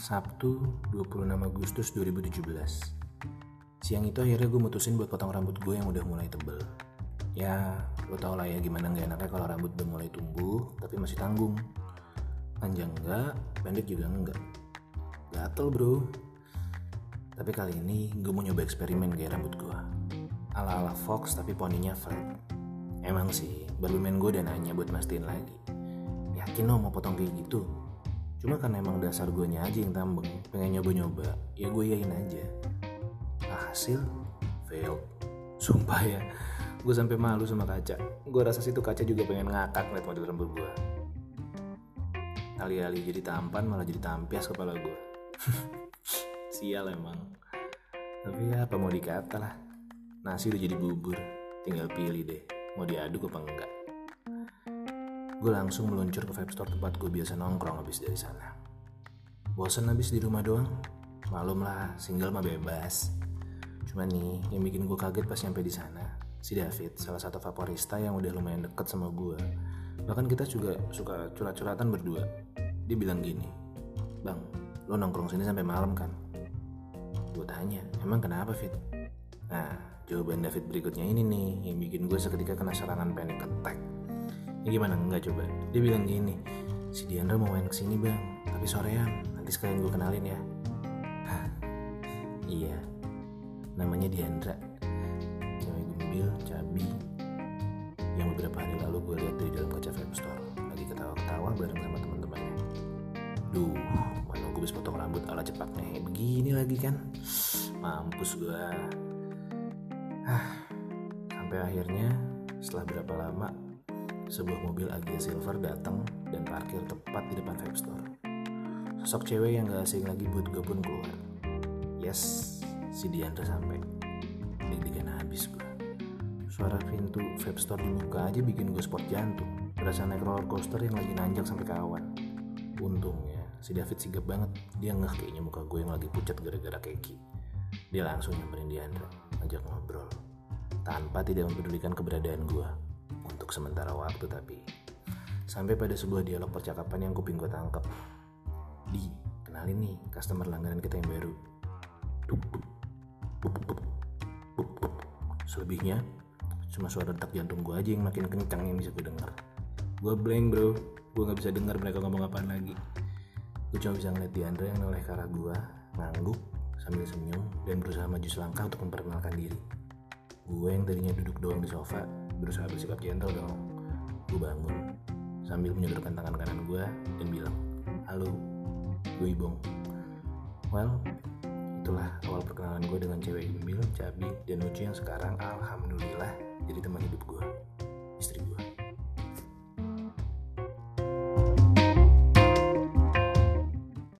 Sabtu 26 Agustus 2017 Siang itu akhirnya gue mutusin buat potong rambut gue yang udah mulai tebel. Ya lo tau lah ya gimana gak enaknya kalau rambut udah mulai tumbuh tapi masih tanggung. Panjang enggak, pendek juga enggak Gatel bro. Tapi kali ini gue mau nyoba eksperimen gaya rambut gue Ala-ala Fox tapi poninya flat. Emang sih, barberman gue udah nanya buat mastiin lagi. Yakin lo mau potong kayak gitu? Cuma karena emang dasar gue aja yang tambeng Pengen nyoba-nyoba Ya gue yain aja. Hasil Fail. Sumpah ya Gue sampai malu sama kaca. Gue rasa situ kaca juga pengen ngakak ngeliat model rambut gue Alih-alih jadi tampan malah jadi tampias kepala gue Sial emang. Tapi ya apa mau dikata lah Nasi udah jadi bubur Tinggal pilih deh Mau diaduk apa enggak gue langsung meluncur ke vape store tempat gue biasa nongkrong habis dari sana. Bosan habis di rumah doang? Malum lah, single mah bebas. Cuma nih, yang bikin gue kaget pas nyampe di sana, si David, salah satu vaporista yang udah lumayan deket sama gue. Bahkan kita juga suka curhat-curhatan berdua. Dia bilang gini, Bang, lo nongkrong sini sampai malam kan? Gue tanya, emang kenapa Fit? Nah, jawaban David berikutnya ini nih, yang bikin gue seketika kena serangan panic attack ini gimana? Enggak coba. Dia bilang gini si Diandra mau main ke sini bang. Tapi sorean nanti sekalian gue kenalin ya. Hah, iya. Namanya Diandra. Cewek gembil cabi. Yang beberapa hari lalu gue lihat dari dalam kaca vape store. Lagi ketawa-ketawa bareng sama teman-temannya. Duh mana gue bisa potong rambut ala cepatnya. Begini lagi kan? Mampus gue ah sampai akhirnya setelah berapa lama sebuah mobil Agia Silver datang dan parkir tepat di depan vape store. Sosok cewek yang gak asing lagi buat gue pun keluar. Yes, si Diandra sampai. Deg-degan habis gue. Suara pintu vape store dibuka aja bikin gue sport jantung. Berasa naik roller coaster yang lagi nanjak sampai kawan. Untungnya, si David sigap banget. Dia ngeh kayaknya muka gue yang lagi pucat gara-gara keki. Dia langsung nyamperin Diandra, ngajak ngobrol. Tanpa tidak mempedulikan keberadaan gue untuk sementara waktu tapi sampai pada sebuah dialog percakapan yang kuping gue tangkap. Di kenalin nih customer langganan kita yang baru. Selebihnya cuma suara detak jantung gue aja yang makin kencang yang bisa gue dengar gue blank bro. Gue nggak bisa dengar mereka ngomong apaan lagi. Gue cuma bisa ngeliat Diandra yang noleh ke arah gue ngangguk sambil senyum dan berusaha maju selangkah untuk memperkenalkan diri. Gue yang tadinya duduk doang di sofa berusaha bersikap gentle dong. Gue bangun sambil menyodorkan tangan kanan gue dan bilang halo gue ibong. Well itulah awal perkenalan gue dengan cewek gembil cabi dan lucu yang sekarang alhamdulillah jadi teman hidup gue